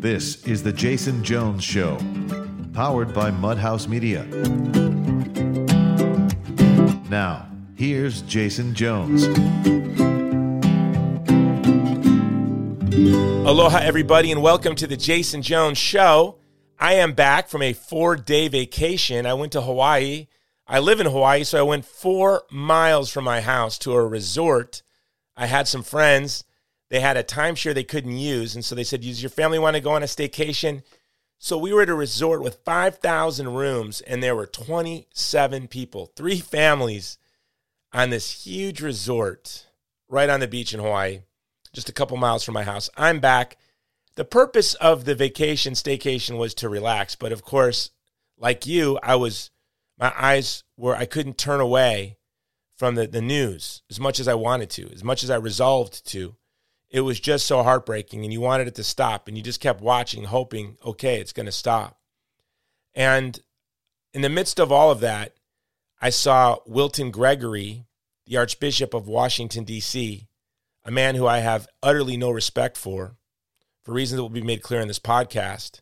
This is The Jason Jones Show, powered by Mudhouse Media. Now, here's Jason Jones. Aloha, everybody, and welcome to the Jason Jones Show. I am back from a four day vacation. I went to Hawaii. I live in Hawaii, so I went four miles from my house to a resort. I had some friends. They had a timeshare they couldn't use. And so they said, Does your family want to go on a staycation? So we were at a resort with 5,000 rooms, and there were 27 people, three families on this huge resort right on the beach in Hawaii, just a couple miles from my house. I'm back. The purpose of the vacation, staycation, was to relax. But of course, like you, I was, my eyes were, I couldn't turn away from the, the news as much as I wanted to, as much as I resolved to it was just so heartbreaking and you wanted it to stop and you just kept watching hoping okay it's going to stop. And in the midst of all of that i saw wilton gregory the archbishop of washington d.c a man who i have utterly no respect for for reasons that will be made clear in this podcast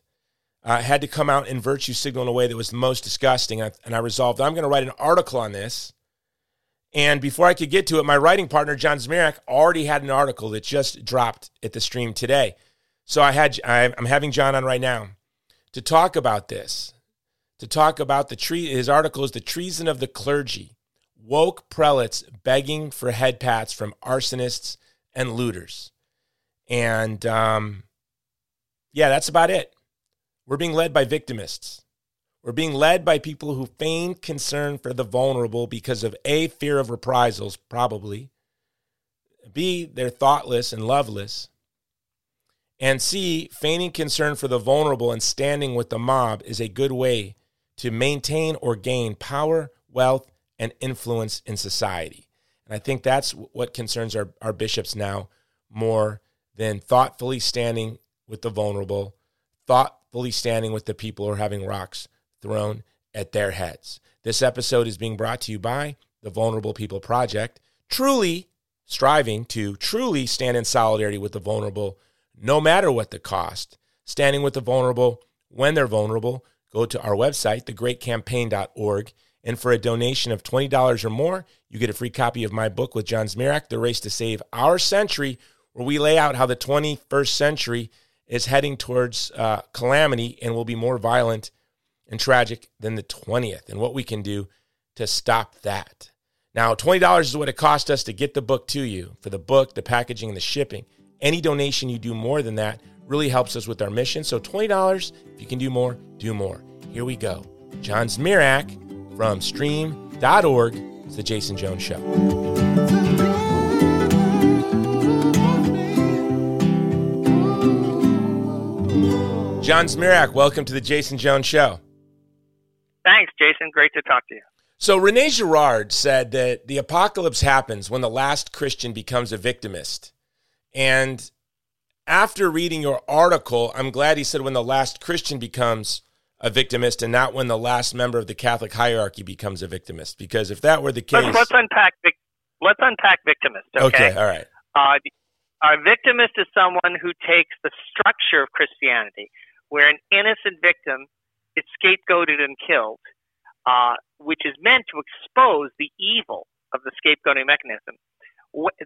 uh, had to come out and virtue signal in a way that was the most disgusting and i resolved i'm going to write an article on this and before I could get to it, my writing partner, John Zmirak, already had an article that just dropped at the stream today. So I had I'm having John on right now to talk about this, to talk about the tree. His article is the treason of the clergy, woke prelates begging for head pats from arsonists and looters, and um, yeah, that's about it. We're being led by victimists. We're being led by people who feign concern for the vulnerable because of A, fear of reprisals, probably, B, they're thoughtless and loveless, and C, feigning concern for the vulnerable and standing with the mob is a good way to maintain or gain power, wealth, and influence in society. And I think that's what concerns our, our bishops now more than thoughtfully standing with the vulnerable, thoughtfully standing with the people who are having rocks thrown at their heads. This episode is being brought to you by the Vulnerable People Project, truly striving to truly stand in solidarity with the vulnerable, no matter what the cost. Standing with the vulnerable when they're vulnerable, go to our website, thegreatcampaign.org, and for a donation of $20 or more, you get a free copy of my book with John Zmirak, The Race to Save Our Century, where we lay out how the 21st century is heading towards uh, calamity and will be more violent and tragic than the 20th and what we can do to stop that. Now, $20 is what it cost us to get the book to you for the book, the packaging, and the shipping. Any donation you do more than that really helps us with our mission. So, $20, if you can do more, do more. Here we go. John Zmirak from stream.org. It's the Jason Jones Show. John Zmirak, welcome to the Jason Jones Show. Thanks, Jason. Great to talk to you. So, Rene Girard said that the apocalypse happens when the last Christian becomes a victimist. And after reading your article, I'm glad he said when the last Christian becomes a victimist and not when the last member of the Catholic hierarchy becomes a victimist. Because if that were the case. Let's, let's unpack, let's unpack victimist. Okay. okay all right. Uh, a victimist is someone who takes the structure of Christianity, where an innocent victim is scapegoated and killed, uh, which is meant to expose the evil of the scapegoating mechanism.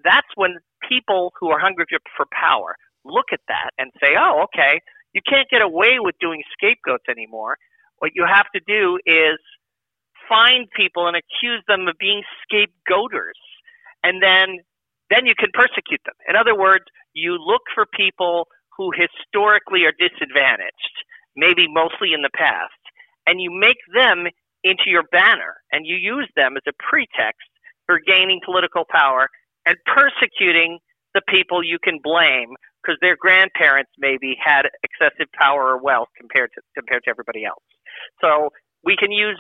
That's when people who are hungry for power look at that and say, oh, okay, you can't get away with doing scapegoats anymore. What you have to do is find people and accuse them of being scapegoaters. And then, then you can persecute them. In other words, you look for people who historically are disadvantaged maybe mostly in the past, and you make them into your banner and you use them as a pretext for gaining political power and persecuting the people you can blame because their grandparents maybe had excessive power or wealth compared to compared to everybody else. So we can use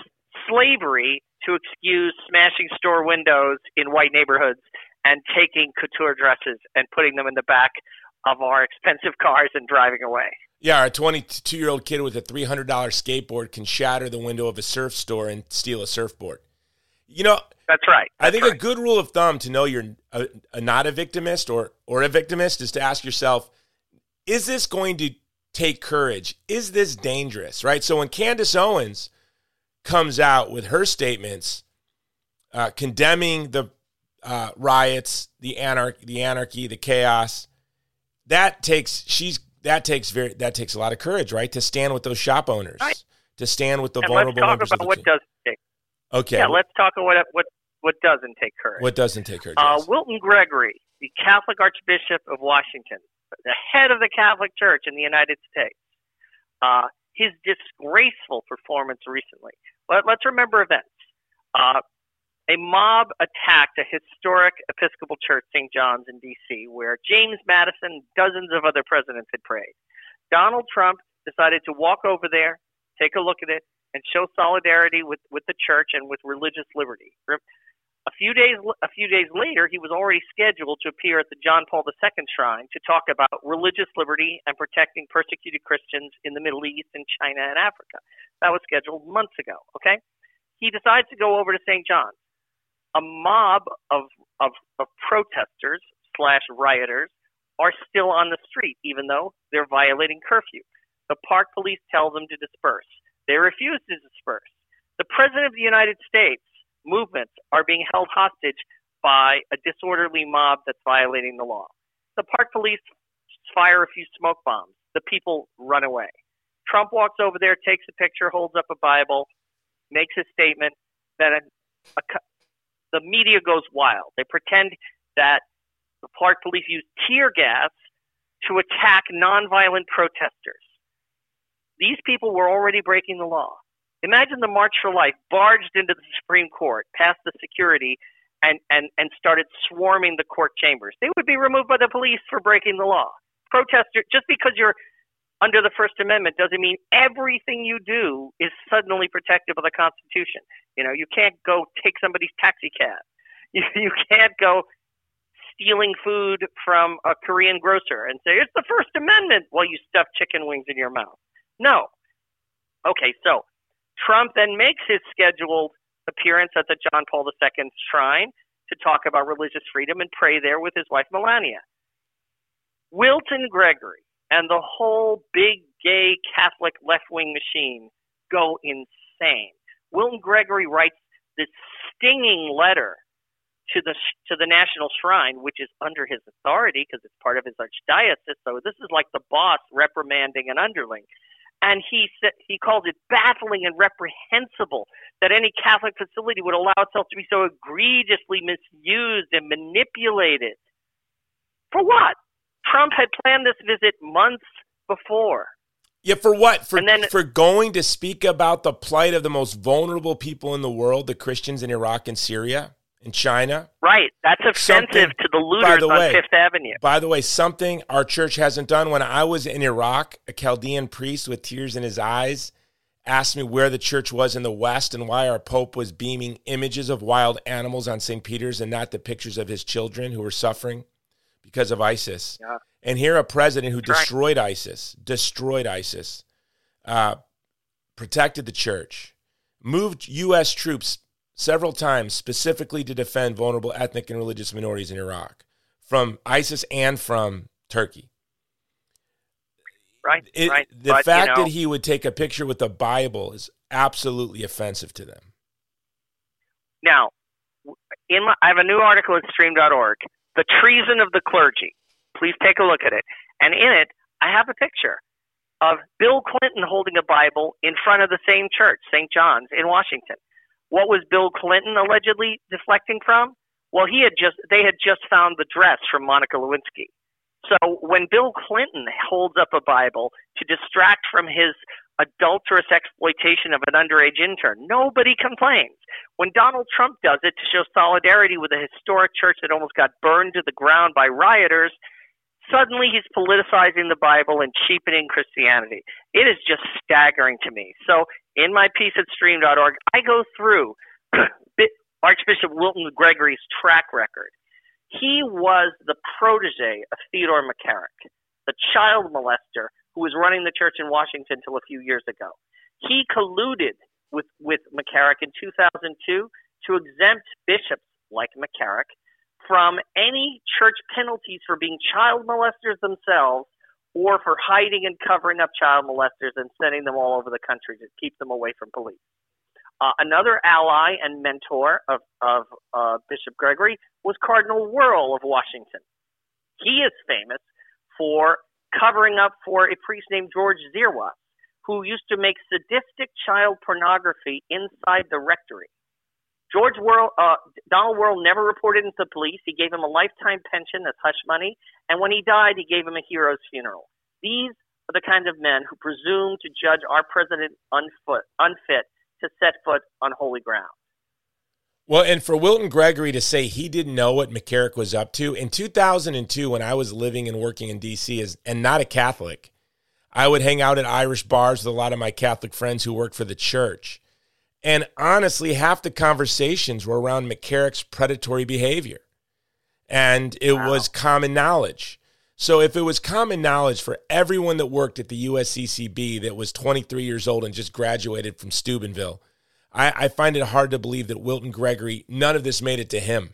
slavery to excuse smashing store windows in white neighborhoods and taking couture dresses and putting them in the back of our expensive cars and driving away. Yeah, a 22 year old kid with a $300 skateboard can shatter the window of a surf store and steal a surfboard. You know, that's right. That's I think right. a good rule of thumb to know you're a, a, not a victimist or or a victimist is to ask yourself, is this going to take courage? Is this dangerous? Right. So when Candace Owens comes out with her statements uh, condemning the uh, riots, the anarchy, the anarchy, the chaos, that takes she's that takes very that takes a lot of courage, right? To stand with those shop owners, right. to stand with the and vulnerable let's talk about what does take. Okay. Yeah, let's talk about what what what doesn't take courage. What doesn't take courage? Uh, Wilton Gregory, the Catholic Archbishop of Washington, the head of the Catholic Church in the United States, uh, his disgraceful performance recently. Let, us remember events. Uh, a mob attacked a historic Episcopal church, St. John's in D.C., where James Madison dozens of other presidents had prayed. Donald Trump decided to walk over there, take a look at it, and show solidarity with, with the church and with religious liberty. A few days a few days later, he was already scheduled to appear at the John Paul II Shrine to talk about religious liberty and protecting persecuted Christians in the Middle East and China and Africa. That was scheduled months ago. Okay, he decides to go over to St. John's a mob of, of, of protesters slash rioters are still on the street, even though they're violating curfew. The park police tell them to disperse. They refuse to disperse. The President of the United States movements are being held hostage by a disorderly mob that's violating the law. The park police fire a few smoke bombs. The people run away. Trump walks over there, takes a picture, holds up a Bible, makes a statement. Then a, a, the media goes wild. They pretend that the park police use tear gas to attack nonviolent protesters. These people were already breaking the law. Imagine the March for Life barged into the Supreme Court, past the security, and, and, and started swarming the court chambers. They would be removed by the police for breaking the law. Protesters, just because you're under the First Amendment doesn't mean everything you do is suddenly protective of the Constitution. You know, you can't go take somebody's taxi cab. You, you can't go stealing food from a Korean grocer and say, it's the First Amendment while you stuff chicken wings in your mouth. No. Okay, so Trump then makes his scheduled appearance at the John Paul II shrine to talk about religious freedom and pray there with his wife Melania. Wilton Gregory, and the whole big gay Catholic left wing machine go insane. Wilton Gregory writes this stinging letter to the to the National Shrine, which is under his authority because it's part of his archdiocese. So this is like the boss reprimanding an underling. And he said he calls it baffling and reprehensible that any Catholic facility would allow itself to be so egregiously misused and manipulated. For what? Trump had planned this visit months before. Yeah, for what? For then, for going to speak about the plight of the most vulnerable people in the world, the Christians in Iraq and Syria and China. Right. That's offensive something, to the looters the on way, Fifth Avenue. By the way, something our church hasn't done. When I was in Iraq, a Chaldean priest with tears in his eyes asked me where the church was in the West and why our Pope was beaming images of wild animals on St. Peter's and not the pictures of his children who were suffering because of ISIS. Yeah. And here, a president who destroyed right. ISIS, destroyed ISIS, uh, protected the church, moved U.S. troops several times specifically to defend vulnerable ethnic and religious minorities in Iraq from ISIS and from Turkey. Right, it, right. The but, fact you know, that he would take a picture with the Bible is absolutely offensive to them. Now, in my, I have a new article at stream.org the Treason of the Clergy. Please take a look at it. And in it, I have a picture of Bill Clinton holding a Bible in front of the same church, St. John's in Washington. What was Bill Clinton allegedly deflecting from? Well, he had just they had just found the dress from Monica Lewinsky. So when Bill Clinton holds up a Bible to distract from his adulterous exploitation of an underage intern. Nobody complains. When Donald Trump does it to show solidarity with a historic church that almost got burned to the ground by rioters, suddenly he's politicizing the Bible and cheapening Christianity. It is just staggering to me. So in my piece at stream.org, I go through Archbishop Wilton Gregory's track record. He was the protege of Theodore McCarrick, the child molester who was running the church in Washington until a few years ago. He colluded with, with McCarrick in 2002 to exempt bishops like McCarrick from any church penalties for being child molesters themselves or for hiding and covering up child molesters and sending them all over the country to keep them away from police. Uh, another ally and mentor of, of uh, Bishop Gregory was Cardinal Wuerl of Washington. He is famous for covering up for a priest named George Zirwas, who used to make sadistic child pornography inside the rectory. George Wuerl, uh, Donald Wuerl never reported into the police. He gave him a lifetime pension as hush money, and when he died, he gave him a hero's funeral. These are the kind of men who presume to judge our president unfit, unfit to set foot on holy ground. Well, and for Wilton Gregory to say he didn't know what McCarrick was up to in 2002, when I was living and working in D.C. as and not a Catholic, I would hang out at Irish bars with a lot of my Catholic friends who worked for the church. And honestly, half the conversations were around McCarrick's predatory behavior. And it wow. was common knowledge. So if it was common knowledge for everyone that worked at the USCCB that was 23 years old and just graduated from Steubenville, I, I find it hard to believe that Wilton Gregory, none of this made it to him.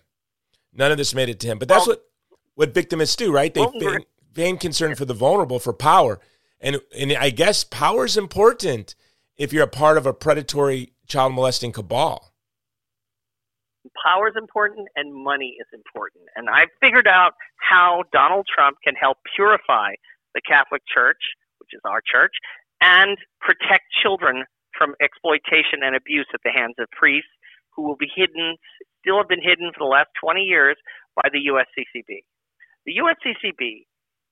None of this made it to him. But that's well, what what victimists do, right? They vain, vain concern for the vulnerable for power. And and I guess power is important if you're a part of a predatory child molesting cabal? Power is important and money is important. And I've figured out how Donald Trump can help purify the Catholic Church, which is our church, and protect children from exploitation and abuse at the hands of priests who will be hidden, still have been hidden for the last 20 years by the USCCB. The USCCB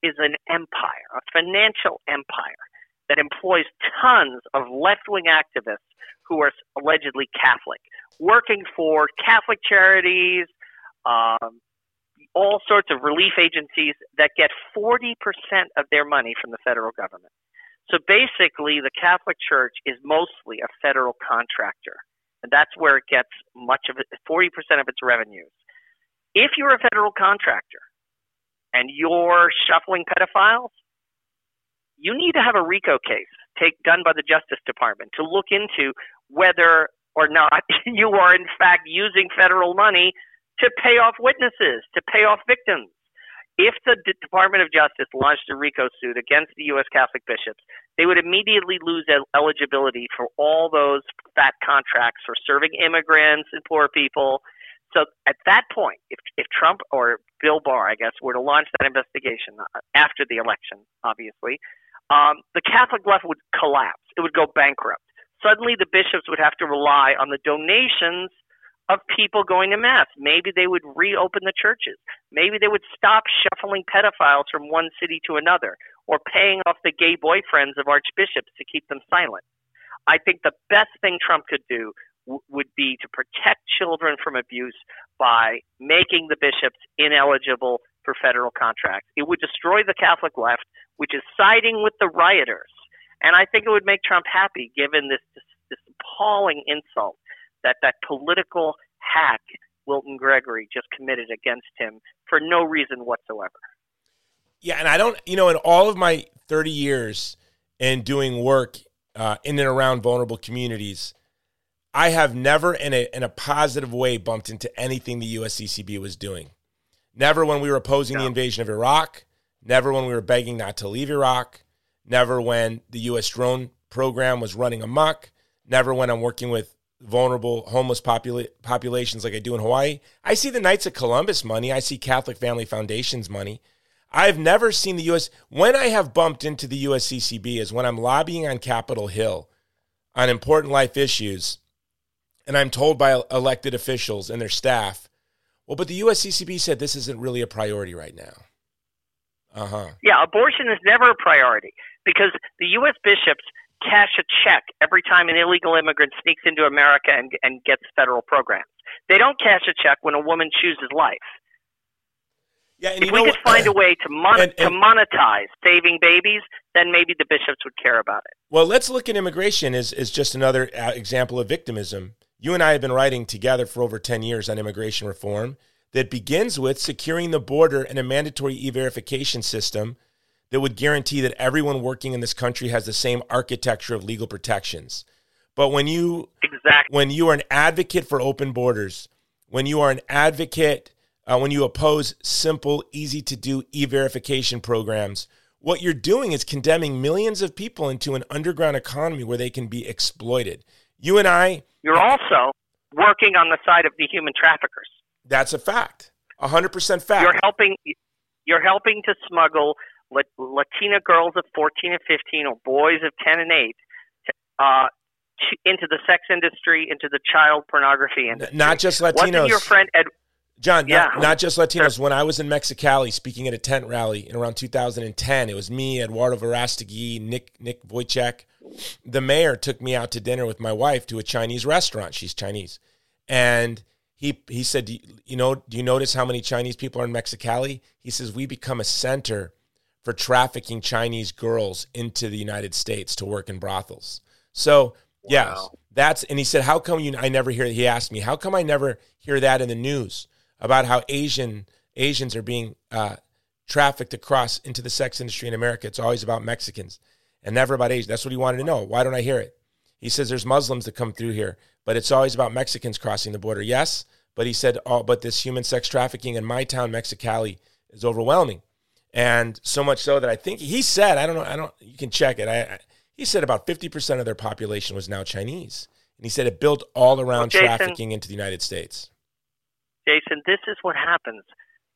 is an empire, a financial empire that employs tons of left wing activists who are allegedly Catholic, working for Catholic charities, um, all sorts of relief agencies that get 40% of their money from the federal government. So basically, the Catholic Church is mostly a federal contractor, and that's where it gets much of it, 40% of its revenues. If you're a federal contractor and you're shuffling pedophiles, you need to have a RICO case take done by the Justice Department to look into whether or not you are in fact using federal money to pay off witnesses, to pay off victims. If the D- Department of Justice launched a RICO suit against the U.S. Catholic bishops, they would immediately lose el- eligibility for all those fat contracts for serving immigrants and poor people. So at that point, if, if Trump or Bill Barr, I guess, were to launch that investigation uh, after the election, obviously, um, the Catholic left would collapse. It would go bankrupt. Suddenly, the bishops would have to rely on the donations of people going to mass. Maybe they would reopen the churches. Maybe they would stop shuffling pedophiles from one city to another or paying off the gay boyfriends of archbishops to keep them silent. I think the best thing Trump could do w- would be to protect children from abuse by making the bishops ineligible for federal contracts. It would destroy the Catholic left, which is siding with the rioters. And I think it would make Trump happy given this, this, this appalling insult that that political hack Wilton Gregory just committed against him for no reason whatsoever. Yeah, and I don't, you know, in all of my 30 years in doing work uh, in and around vulnerable communities, I have never, in a in a positive way, bumped into anything the USCCB was doing. Never when we were opposing no. the invasion of Iraq. Never when we were begging not to leave Iraq. Never when the U.S. drone program was running amok. Never when I'm working with vulnerable homeless popula- populations like I do in Hawaii. I see the Knights of Columbus money. I see Catholic Family Foundation's money. I've never seen the U.S. When I have bumped into the USCCB is when I'm lobbying on Capitol Hill on important life issues, and I'm told by elected officials and their staff well, but the USCCB said this isn't really a priority right now. Uh huh. Yeah, abortion is never a priority because the U.S. bishops cash a check every time an illegal immigrant sneaks into America and, and gets federal programs. They don't cash a check when a woman chooses life. Yeah, if we could find a way to, mon- and, and, to monetize saving babies, then maybe the bishops would care about it. Well, let's look at immigration as, as just another uh, example of victimism. You and I have been writing together for over 10 years on immigration reform that begins with securing the border and a mandatory e verification system that would guarantee that everyone working in this country has the same architecture of legal protections. But when you exactly. when you are an advocate for open borders, when you are an advocate, uh, when you oppose simple, easy to do e verification programs, what you're doing is condemning millions of people into an underground economy where they can be exploited. You and I. You're also working on the side of the human traffickers. That's a fact. 100% fact. You're helping. You're helping to smuggle Latina girls of 14 and 15, or boys of 10 and 8, uh, into the sex industry, into the child pornography industry. Not just Latinos. Wasn't your friend Ed? John, yeah. not, not just Latinos. When I was in Mexicali speaking at a tent rally in around 2010, it was me, Eduardo Verastegui, Nick Nick Wojcik. The mayor took me out to dinner with my wife to a Chinese restaurant. She's Chinese, and he he said, you know, do you notice how many Chinese people are in Mexicali? He says we become a center for trafficking Chinese girls into the United States to work in brothels. So wow. yes, that's and he said, how come you? I never hear. He asked me, how come I never hear that in the news about how Asian Asians are being uh, trafficked across into the sex industry in America? It's always about Mexicans and never about Asians. That's what he wanted to know. Why don't I hear it? He says there's Muslims that come through here but it's always about Mexicans crossing the border. Yes, but he said, oh, but this human sex trafficking in my town, Mexicali, is overwhelming. And so much so that I think he said, I don't know, I don't, you can check it. I, I he said about 50% of their population was now Chinese. And he said it built all around well, Jason, trafficking into the United States. Jason, this is what happens.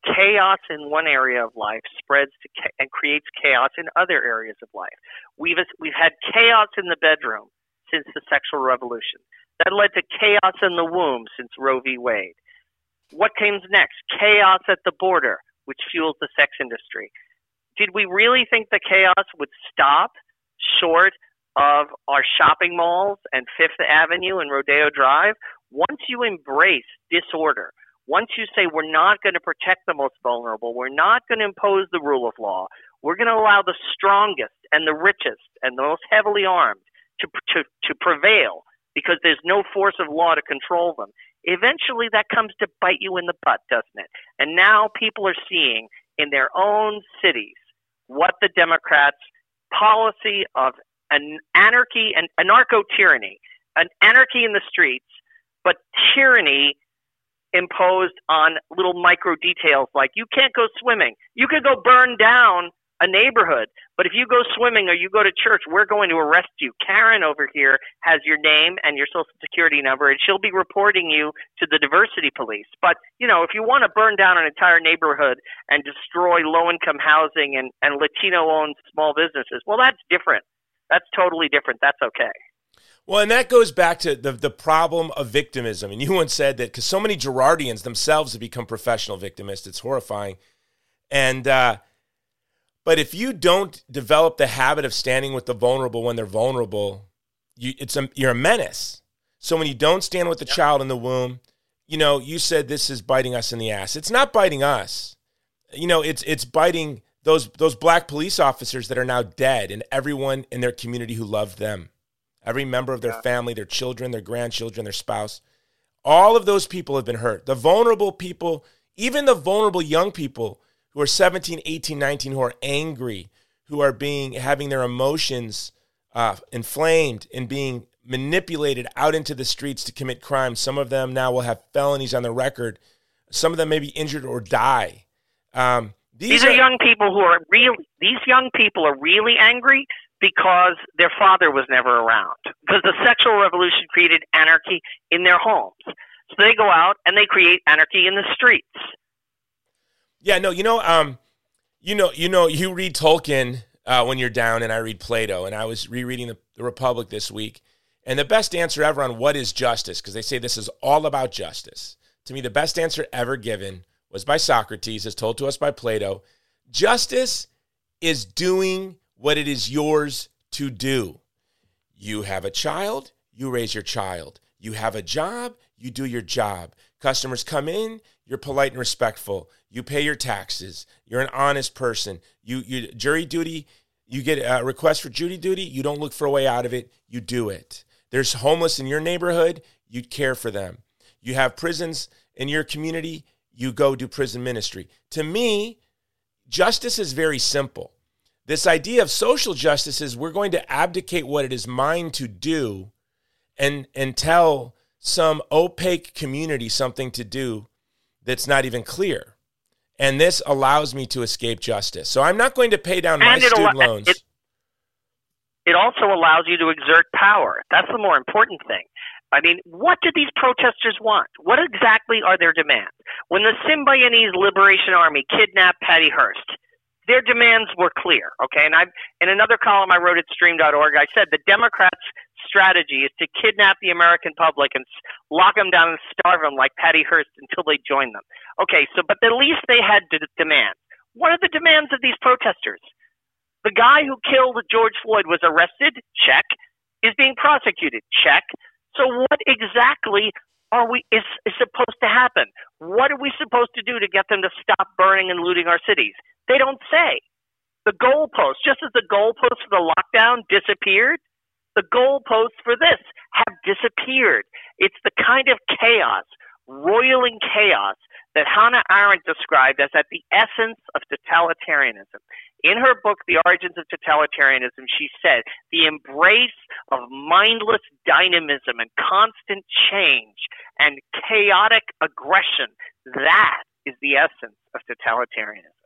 Chaos in one area of life spreads to cha- and creates chaos in other areas of life. We've, we've had chaos in the bedroom since the sexual revolution. That led to chaos in the womb since Roe v. Wade. What comes next? Chaos at the border, which fuels the sex industry. Did we really think the chaos would stop short of our shopping malls and Fifth Avenue and Rodeo Drive? Once you embrace disorder, once you say we're not going to protect the most vulnerable, we're not going to impose the rule of law, we're going to allow the strongest and the richest and the most heavily armed to, to, to prevail because there's no force of law to control them. Eventually, that comes to bite you in the butt, doesn't it? And now people are seeing in their own cities what the Democrats' policy of an anarchy and anarcho tyranny, an anarchy in the streets, but tyranny imposed on little micro details like you can't go swimming. You could go burn down a neighborhood. But if you go swimming or you go to church, we're going to arrest you. Karen over here has your name and your social security number, and she'll be reporting you to the diversity police. But, you know, if you want to burn down an entire neighborhood and destroy low income housing and, and Latino owned small businesses, well, that's different. That's totally different. That's okay. Well, and that goes back to the, the problem of victimism. And you once said that because so many Girardians themselves have become professional victimists, it's horrifying. And, uh, but if you don't develop the habit of standing with the vulnerable when they're vulnerable, you, it's a, you're a menace. So when you don't stand with the yep. child in the womb, you know, you said this is biting us in the ass. It's not biting us. You know, it's it's biting those those black police officers that are now dead and everyone in their community who loved them. Every member of their yeah. family, their children, their grandchildren, their spouse. All of those people have been hurt. The vulnerable people, even the vulnerable young people who are 17, 18, 19, who are angry, who are being having their emotions uh, inflamed and being manipulated out into the streets to commit crimes. Some of them now will have felonies on their record. Some of them may be injured or die. Um, these, these are, are, young people who are really. These young people are really angry because their father was never around. Because the sexual revolution created anarchy in their homes. So they go out and they create anarchy in the streets. Yeah, no, you know, um, you know, you know, you read Tolkien uh, when you're down, and I read Plato, and I was rereading the, the Republic this week, and the best answer ever on what is justice, because they say this is all about justice. To me, the best answer ever given was by Socrates, as told to us by Plato. Justice is doing what it is yours to do. You have a child, you raise your child. You have a job, you do your job. Customers come in, you're polite and respectful. You pay your taxes. You're an honest person. You, you jury duty. You get a request for jury duty. You don't look for a way out of it. You do it. There's homeless in your neighborhood. You care for them. You have prisons in your community. You go do prison ministry. To me, justice is very simple. This idea of social justice is we're going to abdicate what it is mine to do and, and tell some opaque community something to do that's not even clear. and this allows me to escape justice. So I'm not going to pay down my And it student al- loans. it- it also allows you to exert power. That's the more important thing. I mean, what do these protesters want? What exactly are their demands? When the Symbionese Liberation Army kidnapped Patty Hearst, their demands were clear. Okay, and I in another column I wrote at Stream.org, I said the Democrats' strategy is to kidnap the American public and lock them down and starve them like Patty Hearst until they join them. Okay, so but at least they had d- demands. What are the demands of these protesters? The guy who killed George Floyd was arrested. Check. Is being prosecuted. Check. So what exactly are we is, is supposed to happen? What are we supposed to do to get them to stop burning and looting our cities? They don't say. The goalposts, just as the goalposts for the lockdown disappeared, the goalposts for this have disappeared. It's the kind of chaos, roiling chaos, that Hannah Arendt described as at the essence of totalitarianism. In her book, The Origins of Totalitarianism, she said, the embrace of mindless dynamism and constant change and chaotic aggression, that is the essence of totalitarianism.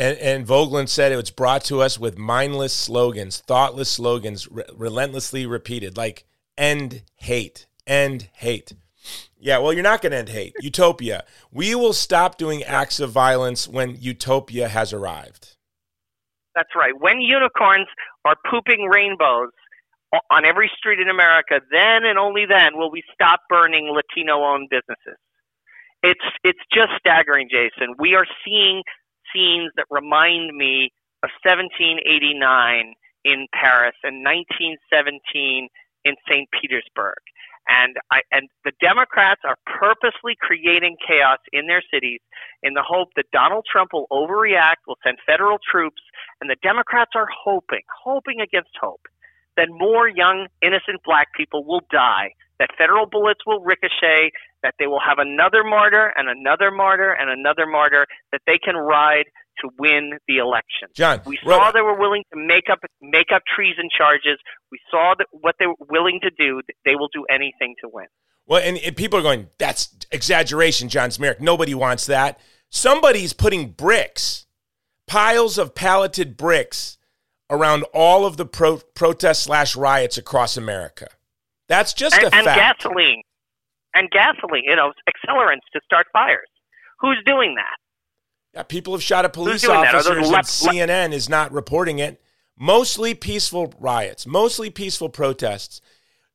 And, and Voegelin said it was brought to us with mindless slogans, thoughtless slogans, re- relentlessly repeated, like end hate, end hate. Yeah, well, you're not going to end hate. Utopia. We will stop doing acts of violence when utopia has arrived. That's right. When unicorns are pooping rainbows on every street in America, then and only then will we stop burning Latino-owned businesses. It's it's just staggering, Jason. We are seeing scenes that remind me of 1789 in Paris and 1917 in St. Petersburg. And I and the Democrats are purposely creating chaos in their cities in the hope that Donald Trump will overreact, will send federal troops, and the Democrats are hoping, hoping against hope, that more young, innocent black people will die, that federal bullets will ricochet, that they will have another martyr and another martyr and another martyr that they can ride to win the election. John, We saw they were willing to make up make up treason charges. We saw that what they were willing to do. They will do anything to win. Well, and, and people are going, that's exaggeration, John Zmirak. Nobody wants that. Somebody's putting bricks, piles of palleted bricks around all of the pro- protests slash riots across America. That's just And, a and fact. gasoline, and gasoline. You know, accelerants to start fires. Who's doing that? Yeah, people have shot at police? Officers, and CNN is not reporting it. Mostly peaceful riots, mostly peaceful protests.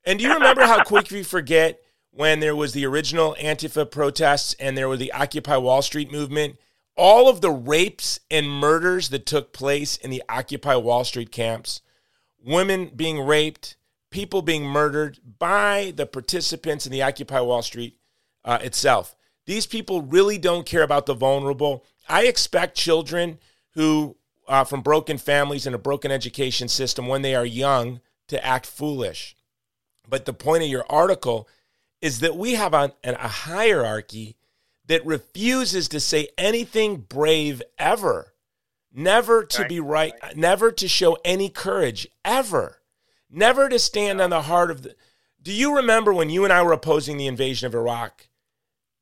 And do you remember how quick we forget when there was the original Antifa protests and there was the Occupy Wall Street movement? All of the rapes and murders that took place in the Occupy Wall Street camps, women being raped, people being murdered by the participants in the Occupy Wall Street uh, itself. These people really don't care about the vulnerable. I expect children who, uh, from broken families and a broken education system, when they are young, to act foolish. But the point of your article is that we have a, a hierarchy that refuses to say anything brave ever, never to Right, be right, never to show any courage ever, never to stand on the heart of the. Do you remember when you and I were opposing the invasion of Iraq?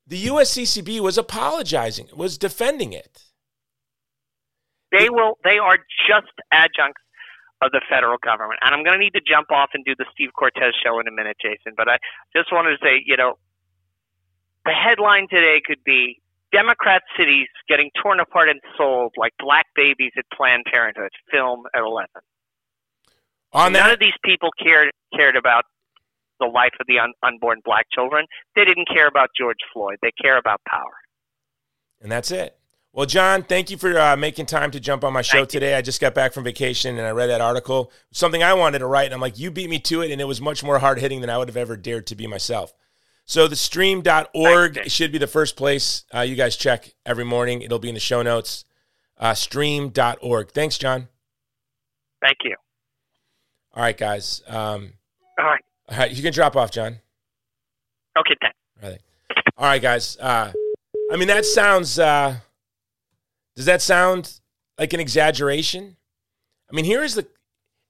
The USCCB was apologizing, was defending it. They will. They are just adjuncts of the federal government. And I'm going to need to jump off and do the Steve Cortes show in a minute, Jason. But I just wanted to say, you know, the headline today could be Democrat cities getting torn apart and sold like black babies at Planned Parenthood. Film at 11. On None of these people cared cared about the life of the un- unborn black children. They didn't care about George Floyd. They care about power. and that's it. Well, John, thank you for uh, making time to jump on my show Thank you. today. I just got back from vacation and I read that article, something I wanted to write, and I'm like, you beat me to it, and it was much more hard hitting than I would have ever dared to be myself. So the stream.org Thanks, should be the first place uh, you guys check every morning. It'll be in the show notes. Uh, stream.org. Thanks, John. Thank you. All right, guys. Um, All right. all right, you can drop off, John. Okay, thanks. All right, all right guys. Uh, I mean, that sounds. Uh, does that sound like an exaggeration? I mean, here is the.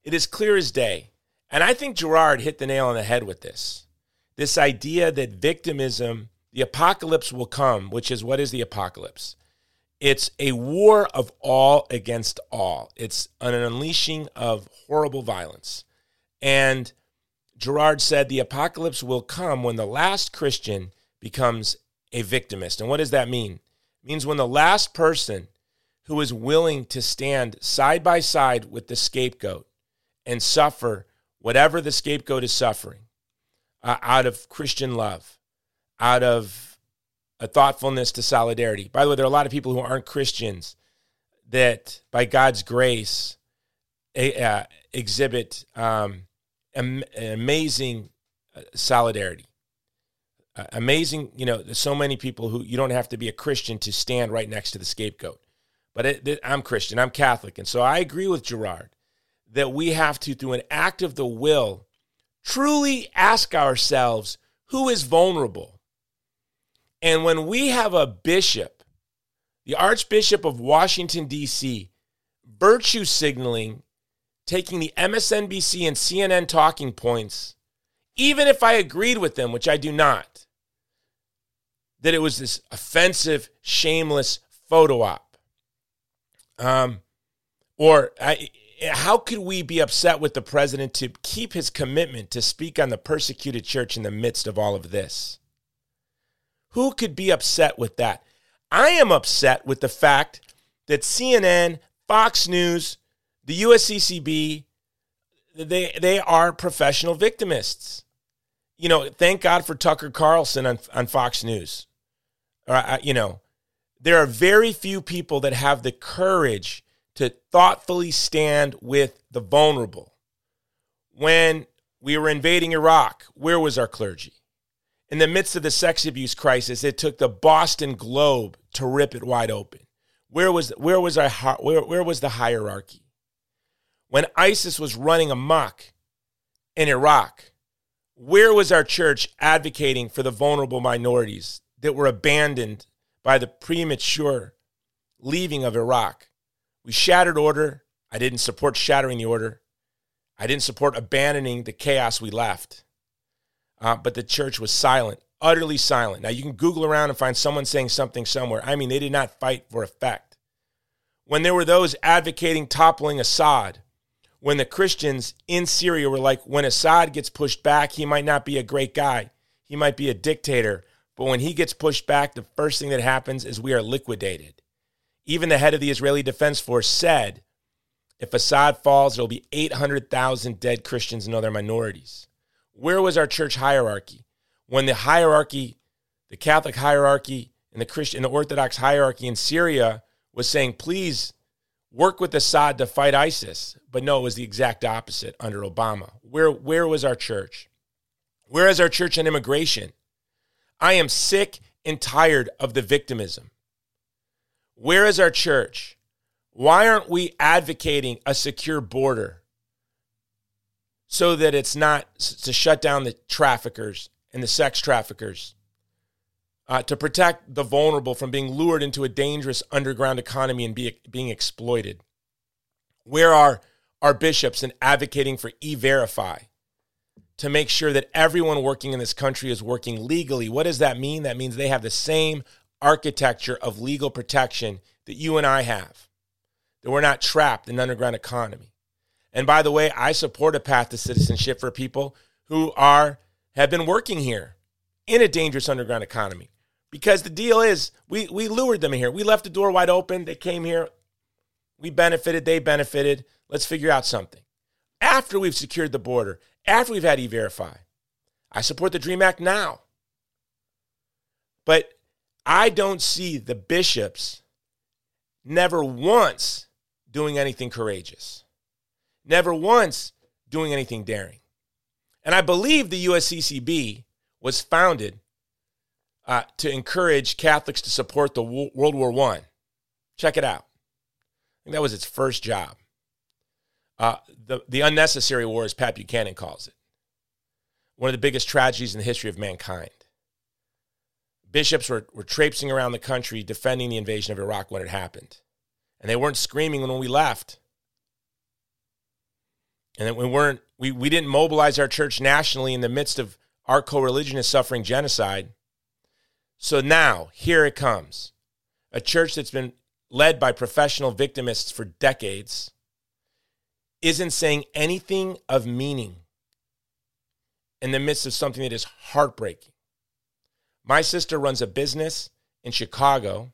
It is clear as day, and I think Girard hit the nail on the head with this. This idea that victimism, the apocalypse will come, which is what is the apocalypse? It's a war of all against all. It's an unleashing of horrible violence. And Girard said the apocalypse will come when the last Christian becomes a victimist. And what does that mean? It means when the last person who is willing to stand side by side with the scapegoat and suffer whatever the scapegoat is suffering uh, out of Christian love, out of a thoughtfulness to solidarity. By the way, there are a lot of people who aren't Christians that, by God's grace, uh, exhibit um, am- amazing uh, solidarity. Uh, amazing, you know, there's so many people who you don't have to be a Christian to stand right next to the scapegoat. But it, it, I'm Christian, I'm Catholic. And so I agree with Girard that we have to, through an act of the will, truly ask ourselves who is vulnerable and when we have a bishop, the Archbishop of Washington, D.C., virtue signaling, taking the MSNBC and CNN talking points, even if I agreed with them, which I do not, that it was this offensive, shameless photo op. Um, or I, how could we be upset with the president to keep his commitment to speak on the persecuted church in the midst of all of this? Who could be upset with that? I am upset with the fact that CNN, Fox News, the USCCB, they they are professional victimists. You know, thank God for Tucker Carlson on, on Fox News. Uh, you know, there are very few people that have the courage to thoughtfully stand with the vulnerable. When we were invading Iraq, where was our clergy? In the midst of the sex abuse crisis, it took the Boston Globe to rip it wide open. Where was where was our where, where was the hierarchy? When ISIS was running amok in Iraq, where was our church advocating for the vulnerable minorities that were abandoned by the premature leaving of Iraq? We shattered order. I didn't support shattering the order. I didn't support abandoning the chaos we left uh, but the church was silent, utterly silent. Now, you can Google around and find someone saying something somewhere. I mean, they did not fight for effect. When there were those advocating toppling Assad, when the Christians in Syria were like, when Assad gets pushed back, he might not be a great guy, he might be a dictator, but when he gets pushed back, the first thing that happens is we are liquidated. Even the head of the Israeli Defense Force said, if Assad falls, there'll be 800,000 dead Christians and other minorities. Where was our church hierarchy? When the hierarchy, the Catholic hierarchy and the Christian, the Orthodox hierarchy in Syria was saying, please work with Assad to fight ISIS. But no, it was the exact opposite under Obama. Where, where was our church? Where is our church on immigration? I am sick and tired of the victimism. Where is our church? Why aren't we advocating a secure border? So that it's not to shut down the traffickers and the sex traffickers, uh, to protect the vulnerable from being lured into a dangerous underground economy and be, being exploited. Where are our bishops in advocating for e verify to make sure that everyone working in this country is working legally? What does that mean? That means they have the same architecture of legal protection that you and I have, that we're not trapped in underground economy. And by the way, I support a path to citizenship for people who are have been working here in a dangerous underground economy. Because the deal is we we lured them here. We left the door wide open. They came here. We benefited, they benefited. Let's figure out something. After we've secured the border, after we've had e-verify. I support the Dream Act now. But I don't see the bishops never once doing anything courageous never once doing anything daring. And I believe the USCCB was founded uh, to encourage Catholics to support the World War I. Check it out. I think that was its first job. Uh, the, the unnecessary war, as Pat Buchanan calls it. One of the biggest tragedies in the history of mankind. Bishops were, were traipsing around the country defending the invasion of Iraq when it happened. And they weren't screaming when we left and that we weren't we, we didn't mobilize our church nationally in the midst of our co-religion is suffering genocide so now here it comes a church that's been led by professional victimists for decades, isn't saying anything of meaning in the midst of something that is heartbreaking. My sister runs a business in Chicago,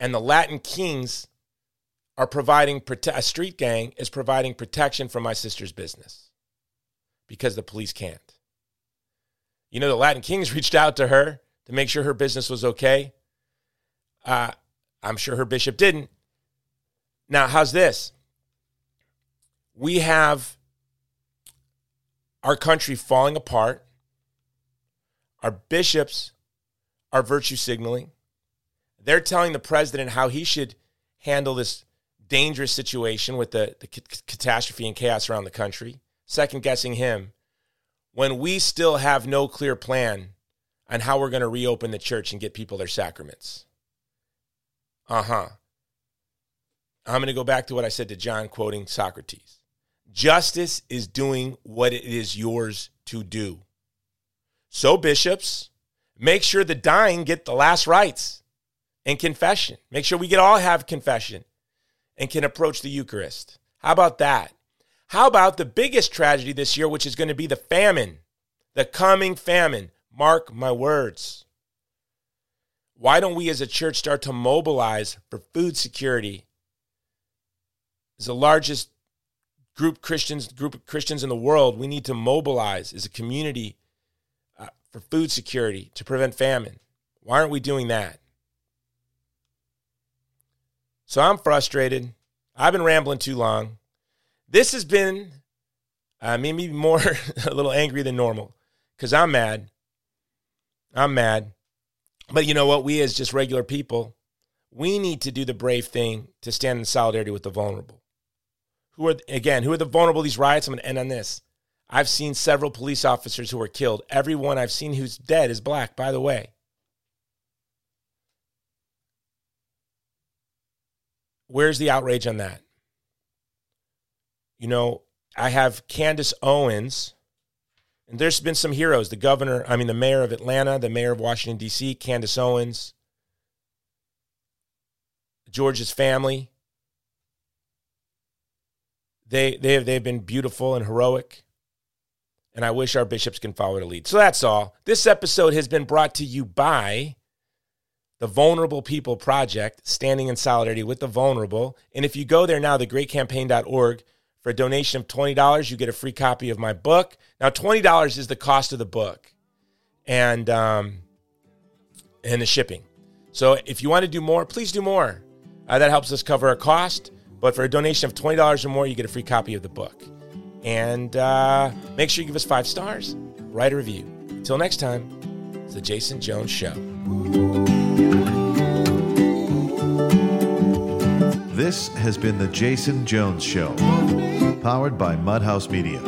and the Latin Kings are providing a street gang is providing protection for my sister's business because the police can't. You know, the Latin Kings reached out to her to make sure her business was okay. Uh, I'm sure her bishop didn't. Now, how's this? We have our country falling apart. Our bishops are virtue signaling. They're telling the president how he should handle this dangerous situation with the, the catastrophe and chaos around the country, second guessing him, when we still have no clear plan on how we're going to reopen the church and get people their sacraments. Uh huh. I'm going to go back to what I said to John, quoting Socrates Justice is doing what it is yours to do. So, bishops, make sure the dying get the last rites and confession. Make sure we get all have confession and can approach the Eucharist. How about that? How about the biggest tragedy this year, which is going to be the famine, the coming famine? Mark my words. Why don't we as a church start to mobilize for food security? As the largest group Christians group of Christians in the world, we need to mobilize as a community uh, for food security to prevent famine. Why aren't we doing that? So I'm frustrated. I've been rambling too long. This has been uh, maybe more a little angry than normal because I'm mad. I'm mad. But you know what? We, as just regular people, we need to do the brave thing to stand in solidarity with the vulnerable. Who are, again, who are the vulnerable these riots? I'm going to end on this. I've seen several police officers who were killed. Everyone I've seen who's dead is black, by the way. Where's the outrage on that? You know, I have Candace Owens, and there's been some heroes. The governor, I mean, the mayor of Atlanta, the mayor of Washington, D.C., Candace Owens, George's family. They, they have, they've been beautiful and heroic. And I wish our bishops can follow the lead. So that's all. This episode has been brought to you by the Vulnerable People Project, standing in solidarity with the vulnerable. And if you go there now, thegreatcampaign.org, for a donation of $20, you get a free copy of my book. Now, $20 is the cost of the book and, um, and the shipping. So if you want to do more, please do more. Uh, that helps us cover our cost. But for a donation of $20 or more, you get a free copy of the book. And uh, make sure you give us five stars, write a review. Until next time, it's the Jason Jones Show. This has been The Jason Jones Show, powered by Mudhouse Media.